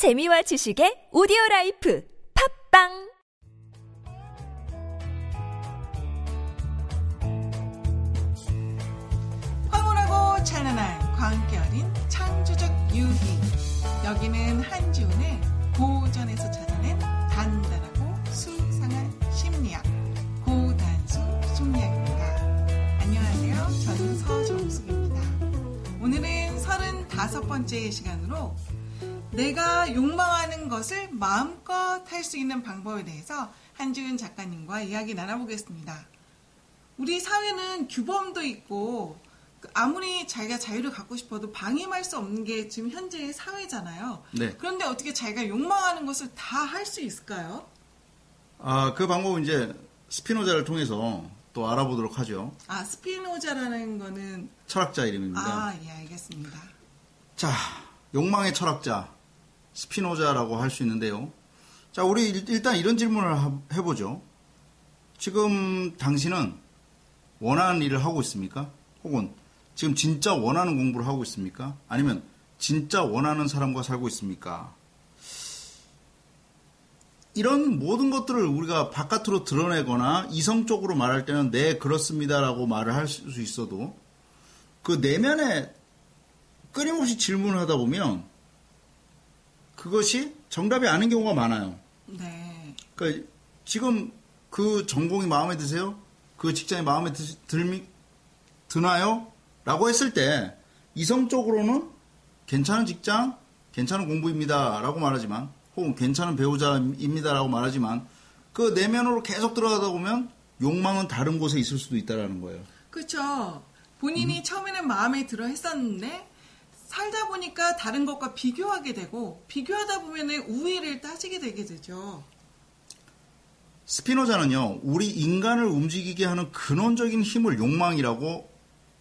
재미와 지식의 audio life 팟빵 황홀하고 찬란한 광기 어린 창조적 유희 여기는 한지훈의 고전에서 찾아낸 단단하고 수상한 심리학 고단수 심리학입니다. 안녕하세요. 저는 서정숙입니다. 오늘은 35번째 시간으로 내가 욕망하는 것을 마음껏 할 수 있는 방법에 대해서 한지훈 작가님과 이야기 나눠보겠습니다. 우리 사회는 규범도 있고 그 아무리 자기가 자유를 갖고 싶어도 방임할 수 없는 게 지금 현재의 사회잖아요. 네. 그런데 어떻게 자기가 욕망하는 것을 다 할 수 있을까요? 아, 그 방법은 이제 스피노자를 통해서 또 알아보도록 하죠. 아 스피노자라는 거는 철학자 이름입니다. 아 예 알겠습니다. 자, 욕망의 철학자 스피노자라고 할 수 있는데요. 자, 우리 일- 일단 이런 질문을 하- 해보죠. 지금 당신은 원하는 일을 하고 있습니까? 혹은 지금 진짜 원하는 공부를 하고 있습니까? 아니면 진짜 원하는 사람과 살고 있습니까? 이런 모든 것들을 우리가 바깥으로 드러내거나 이성적으로 말할 때는 네, 그렇습니다라고 말을 할 수 있어도 그 내면에 끊임없이 질문을 하다 보면 그것이 정답이 아닌 경우가 많아요. 네. 그러니까 지금 그 전공이 마음에 드세요? 그 직장이 마음에 드, 들, 드나요? 라고 했을 때 이성적으로는 괜찮은 직장, 괜찮은 공부입니다. 라고 말하지만 혹은 괜찮은 배우자입니다. 라고 말하지만 그 내면으로 계속 들어가다 보면 욕망은 다른 곳에 있을 수도 있다라는 거예요. 그렇죠. 본인이 음. 처음에는 마음에 들어 했었는데 살다 보니까 다른 것과 비교하게 되고 비교하다 보면은 우위를 따지게 되게 되죠. 스피노자는요, 우리 인간을 움직이게 하는 근원적인 힘을 욕망이라고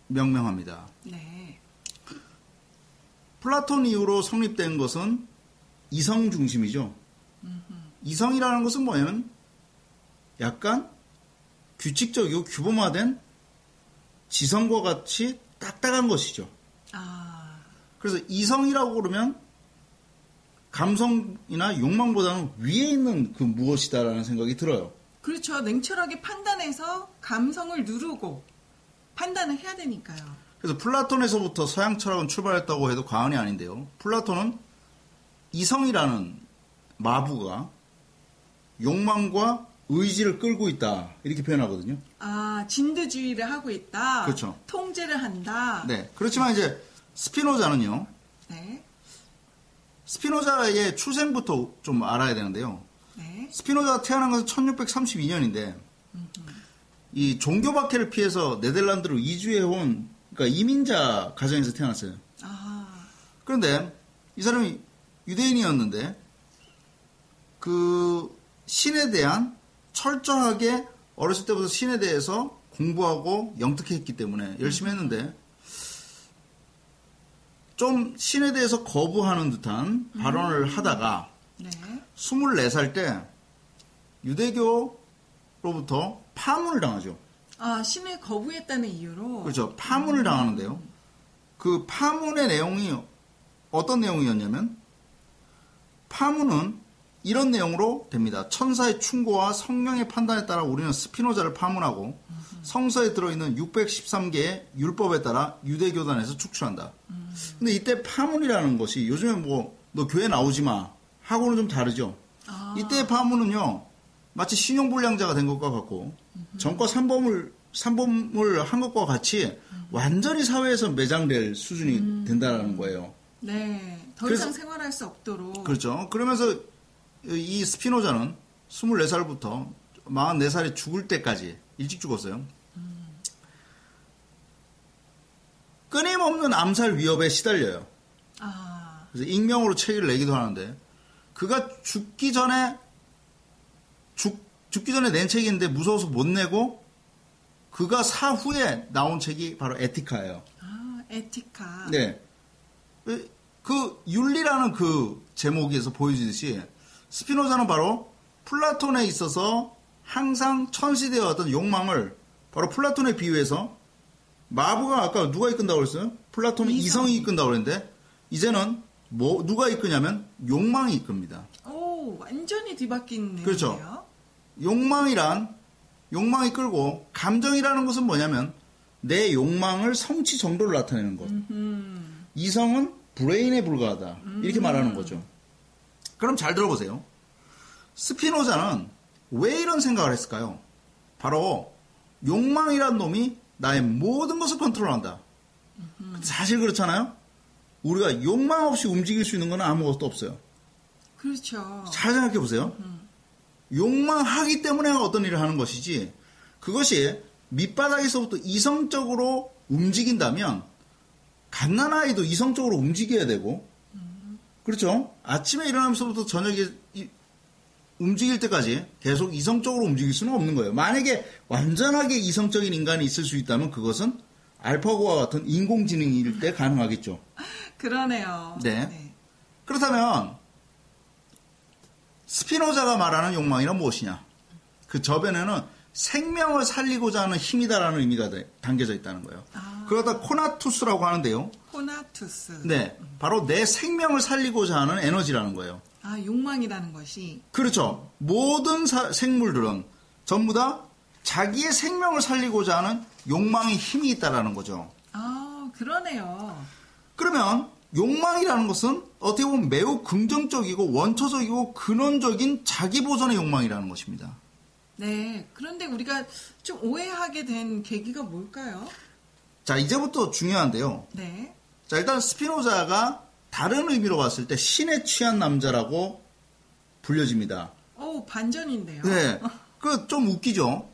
명명합니다. 네. 플라톤 이후로 성립된 것은 이성 중심이죠. 이성이라는 것은 뭐냐면 약간 규칙적이고 규범화된 지성과 같이 딱딱한 것이죠. 아, 그래서 이성이라고 그러면 감성이나 욕망보다는 위에 있는 그 무엇이다라는 생각이 들어요. 그렇죠. 냉철하게 판단해서 감성을 누르고 판단을 해야 되니까요. 그래서 플라톤에서부터 서양 철학은 출발했다고 해도 과언이 아닌데요. 플라톤은 이성이라는 마부가 욕망과 의지를 끌고 있다 이렇게 표현하거든요. 아, 진두지휘를 하고 있다. 그렇죠. 통제를 한다. 네. 그렇지만 이제 스피노자는요. 네. 스피노자의 출생부터 좀 알아야 되는데요. 네. 스피노자가 태어난 것은 1632년인데 이 종교 박해를 피해서 네덜란드로 이주해 온 그러니까 이민자 가정에서 태어났어요. 아, 그런데 이 사람이 유대인이었는데 그 신에 대한 철저하게 어렸을 때부터 신에 대해서 공부하고 영특했기 때문에 열심히 했는데 좀 신에 대해서 거부하는 듯한 발언을 하다가 네. 24살 때 유대교로부터 파문을 당하죠. 아, 신을 거부했다는 이유로. 그렇죠. 파문을 당하는데요. 그 파문의 내용이 어떤 내용이었냐면 파문은 이런 내용으로 됩니다. 천사의 충고와 성령의 판단에 따라 우리는 스피노자를 파문하고 성서에 들어있는 613개의 율법에 따라 유대교단에서 축출한다. 근데 이때 파문이라는 것이 요즘에 뭐 너 교회 나오지 마 하고는 좀 다르죠. 아. 이때 파문은요 마치 신용불량자가 된 것과 같고 전과 삼범을 삼범을 한 것과 같이 완전히 사회에서 매장될 수준이 된다라는 거예요. 네. 더 그래서- 이상 생활할 수 없도록. 그렇죠. 그러면서 이 스피노자는 24살부터 44살에 죽을 때까지 일찍 죽었어요. 끊임없는 암살 위협에 시달려요. 아, 그래서 익명으로 책을 내기도 하는데 그가 죽기 전에 죽, 죽기 전에 낸 있는데 무서워서 못 내고 그가 사후에 나온 책이 바로 에티카예요. 아, 에티카. 네. 그- 그 윤리라는 그 제목에서 보여지듯이 스피노자는 바로 플라톤에 있어서 항상 천시되어 왔던 욕망을 바로 플라톤에 비유해서 마부가 아까 누가 이끈다고 그랬어요? 플라톤은 이성. 이성 이 이끈다고 그랬는데 이제는 뭐 누가 이끄냐면 욕망이 이끕니다. 오, 완전히 뒤바뀐 내용이에요. 그렇죠. 욕망이란 욕망이 끌고 감정이라는 것은 뭐냐면 내 욕망을 성취 정도를 나타내는 것. 이성은 브레인에 불과하다. 이렇게 말하는 거죠. 그럼 잘 들어보세요. 스피노자는 왜 이런 생각을 했을까요? 바로 욕망이란 놈이 나의 모든 것을 컨트롤한다. 사실 그렇잖아요. 우리가 욕망 없이 움직일 수 있는 건 아무것도 없어요. 그렇죠. 잘 생각해 보세요. 욕망하기 때문에 어떤 일을 하는 것이지 그것이 밑바닥에서부터 이성적으로 움직인다면 갓난아이도 이성적으로 움직여야 되고 그렇죠. 아침에 일어나면서부터 저녁에 이- 움직일 때까지 계속 이성적으로 움직일 수는 없는 거예요. 만약에 완전하게 이성적인 인간이 있을 수 있다면 그것은 알파고와 같은 인공지능일 때 가능하겠죠. 그러네요. 네. 그렇다면 스피노자가 말하는 욕망이란 무엇이냐? 그 저변에는 생명을 살리고자 하는 힘이다라는 의미가 돼- 담겨져 있다는 거예요. 아. 그러다 코나투스라고 하는데요. 코나투스. 네, 바로 내 생명을 살리고자 하는 에너지라는 거예요. 아, 욕망이라는 것이. 그렇죠. 모든 사- 생물들은 전부 다 자기의 생명을 살리고자 하는 욕망의 힘이 있다라는 거죠. 아, 그러네요. 그러면 욕망이라는 것은 어떻게 보면 매우 긍정적이고 원초적이고 근원적인 자기 보존의 욕망이라는 것입니다. 네. 그런데 우리가 좀 오해하게 된 계기가 뭘까요? 자, 이제부터 중요한데요. 네. 자, 일단 스피노자가 다른 의미로 봤을 때 신에 취한 남자라고 불려집니다. 오, 반전인데요. 네. 그 좀 웃기죠?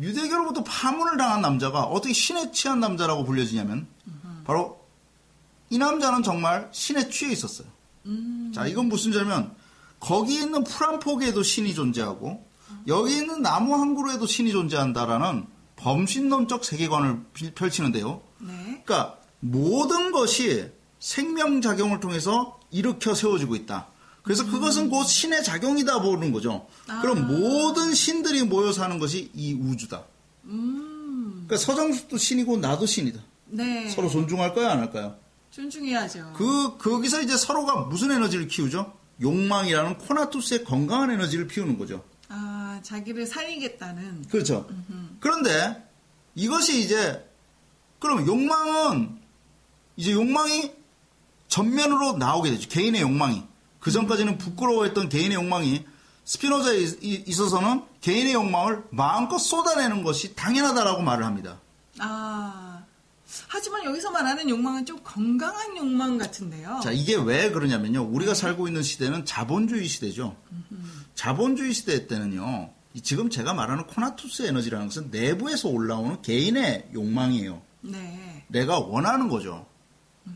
유대교로부터 파문을 당한 남자가 어떻게 신에 취한 남자라고 불려지냐면 바로 이 남자는 정말 신에 취해 있었어요. 자, 이건 무슨 점이면 거기 있는 풀 한 포기에도 신이 존재하고 여기 있는 나무 한 그루에도 신이 존재한다라는 범신론적 세계관을 펼- 펼치는데요. 네. 그러니까 모든 것이 생명작용을 통해서 일으켜 세워지고 있다. 그래서 그것은 곧 신의 작용이다 보는 거죠. 그럼 모든 신들이 모여 사는 것이 이 우주다. 그러니까 서정숙도 신이고 나도 신이다. 네. 서로 존중할까요, 안 할까요? 존중해야죠. 그 거기서 이제 서로가 무슨 에너지를 키우죠? 욕망이라는 코나투스의 건강한 에너지를 피우는 거죠. 아, 자기를 살리겠다는. 그렇죠. 그런데 이것이 이제 그럼 욕망은 이제 욕망이 전면으로 나오게 되죠. 개인의 욕망이. 그 전까지는 부끄러워했던 개인의 욕망이 스피노자에 있- 있어서는 개인의 욕망을 마음껏 쏟아내는 것이 당연하다라고 말을 합니다. 아. 하지만 여기서 말하는 욕망은 좀 건강한 욕망 같은데요. 자, 이게 왜 그러냐면요. 우리가 살고 있는 시대는 자본주의 시대죠. 자본주의 시대 때는요. 이 지금 제가 말하는 코나투스 에너지라는 것은 내부에서 올라오는 개인의 욕망이에요. 네. 내가 원하는 거죠.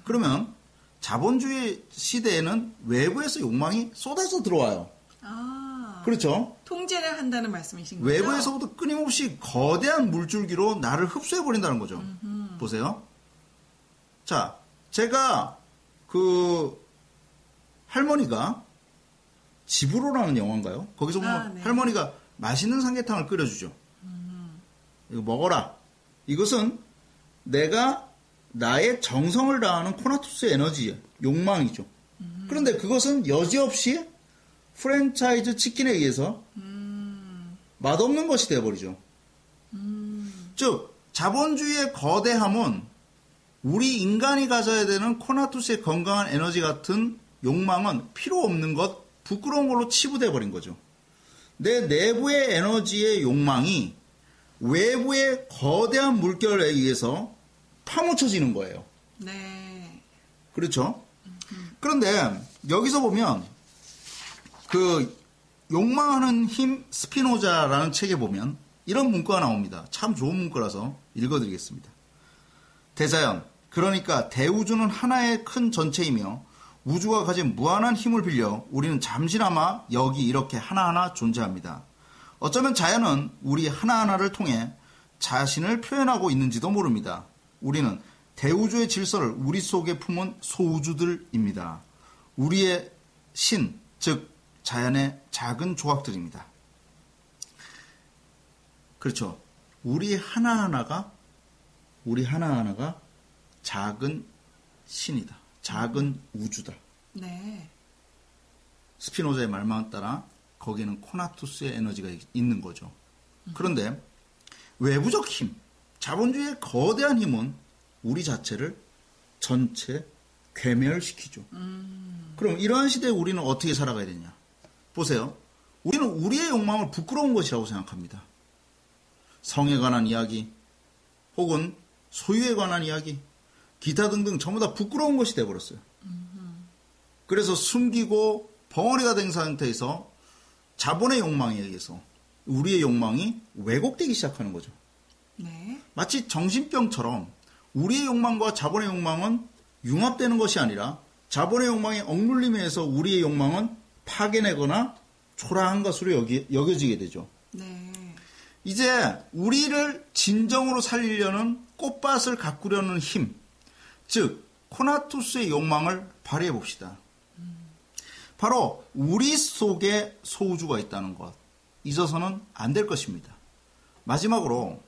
그러면 자본주의 시대에는 외부에서 욕망이 쏟아져 들어와요. 아. 그렇죠? 통제를 한다는 말씀이신 거죠? 외부에서부터 끊임없이 거대한 물줄기로 나를 흡수해 버린다는 거죠. 보세요. 자, 제가 그 할머니가 집으로라는 영화인가요? 거기서 보면 아, 네. 할머니가 맛있는 삼계탕을 끓여주죠. 이거 먹어라. 이것은 내가 나의 정성을 다하는 코나투스의 에너지, 욕망이죠. 그런데 그것은 여지없이 프랜차이즈 치킨에 의해서 맛없는 것이 되어버리죠. 즉, 자본주의의 거대함은 우리 인간이 가져야 되는 코나투스의 건강한 에너지 같은 욕망은 필요 없는 것, 부끄러운 걸로 치부돼 버린 거죠. 내 내부의 에너지의 욕망이 외부의 거대한 물결에 의해서 파묻혀지는 거예요. 네. 그렇죠? 그런데 여기서 보면 그 욕망하는 힘 스피노자라는 책에 보면 이런 문구가 나옵니다. 참 좋은 문구라서 읽어드리겠습니다. 대자연, 그러니까 대우주는 하나의 큰 전체이며 우주가 가진 무한한 힘을 빌려 우리는 잠시나마 여기 이렇게 하나하나 존재합니다. 어쩌면 자연은 우리 하나하나를 통해 자신을 표현하고 있는지도 모릅니다. 우리는 대우주의 질서를 우리 속에 품은 소우주들입니다. 우리의 신, 즉 자연의 작은 조각들입니다. 그렇죠. 우리 하나하나가 우리 하나하나가 작은 신이다. 작은 우주다. 네. 스피노자의 말만 따라 거기에는 코나투스의 에너지가 있는 거죠. 그런데 외부적 힘, 자본주의의 거대한 힘은 우리 자체를 전체 괴멸시키죠. 그럼 이러한 시대에 우리는 어떻게 살아가야 되냐? 보세요. 우리는 우리의 욕망을 부끄러운 것이라고 생각합니다. 성에 관한 이야기, 혹은 소유에 관한 이야기, 기타 등등 전부 다 부끄러운 것이 되어버렸어요. 그래서 숨기고 벙어리가 된 상태에서 자본의 욕망에 의해서 우리의 욕망이 왜곡되기 시작하는 거죠. 네. 마치 정신병처럼 우리의 욕망과 자본의 욕망은 융합되는 것이 아니라 자본의 욕망에 억눌림에 의해서 우리의 욕망은 파괴내거나 초라한 것으로 여기, 여겨지게 되죠. 네. 이제 우리를 진정으로 살리려는 꽃밭을 가꾸려는 힘, 즉 코나투스의 욕망을 발휘해 봅시다. 바로 우리 속에 소우주가 있다는 것 잊어서는 안 될 것입니다. 마지막으로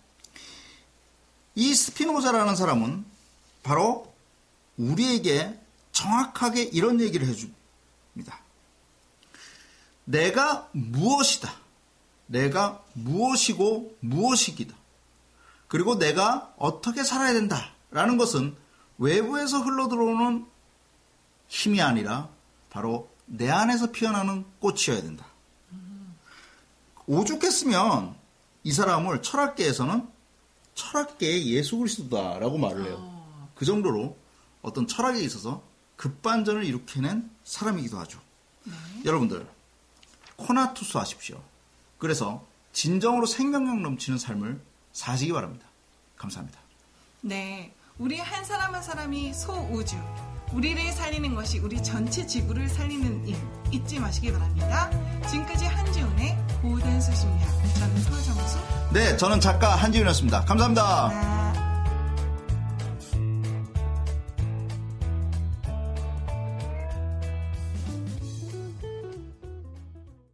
이 스피노자라는 사람은 바로 우리에게 정확하게 이런 얘기를 해줍니다. 내가 무엇이다. 내가 무엇이고 무엇이기다. 그리고 내가 어떻게 살아야 된다. 라는 것은 외부에서 흘러들어오는 힘이 아니라 바로 내 안에서 피어나는 꽃이어야 된다. 오죽했으면 이 사람을 철학계에서는 철학계의 예수 그리스도다라고 말을 해요. 그 정도로 어떤 철학에 있어서 급반전을 일으켜낸 사람이기도 하죠. 여러분들 코나투스 하십시오. 그래서 진정으로 생명력 넘치는 삶을 사시기 바랍니다. 감사합니다. 네. 우리 한 사람 한 사람이 소우주. 우리를 살리는 것이 우리 전체 지구를 살리는 일. 잊지 마시기 바랍니다. 지금까지 한지훈의 고된 수심량. 저는 서정수. 네, 저는 작가 한지윤이었습니다. 감사합니다. 아.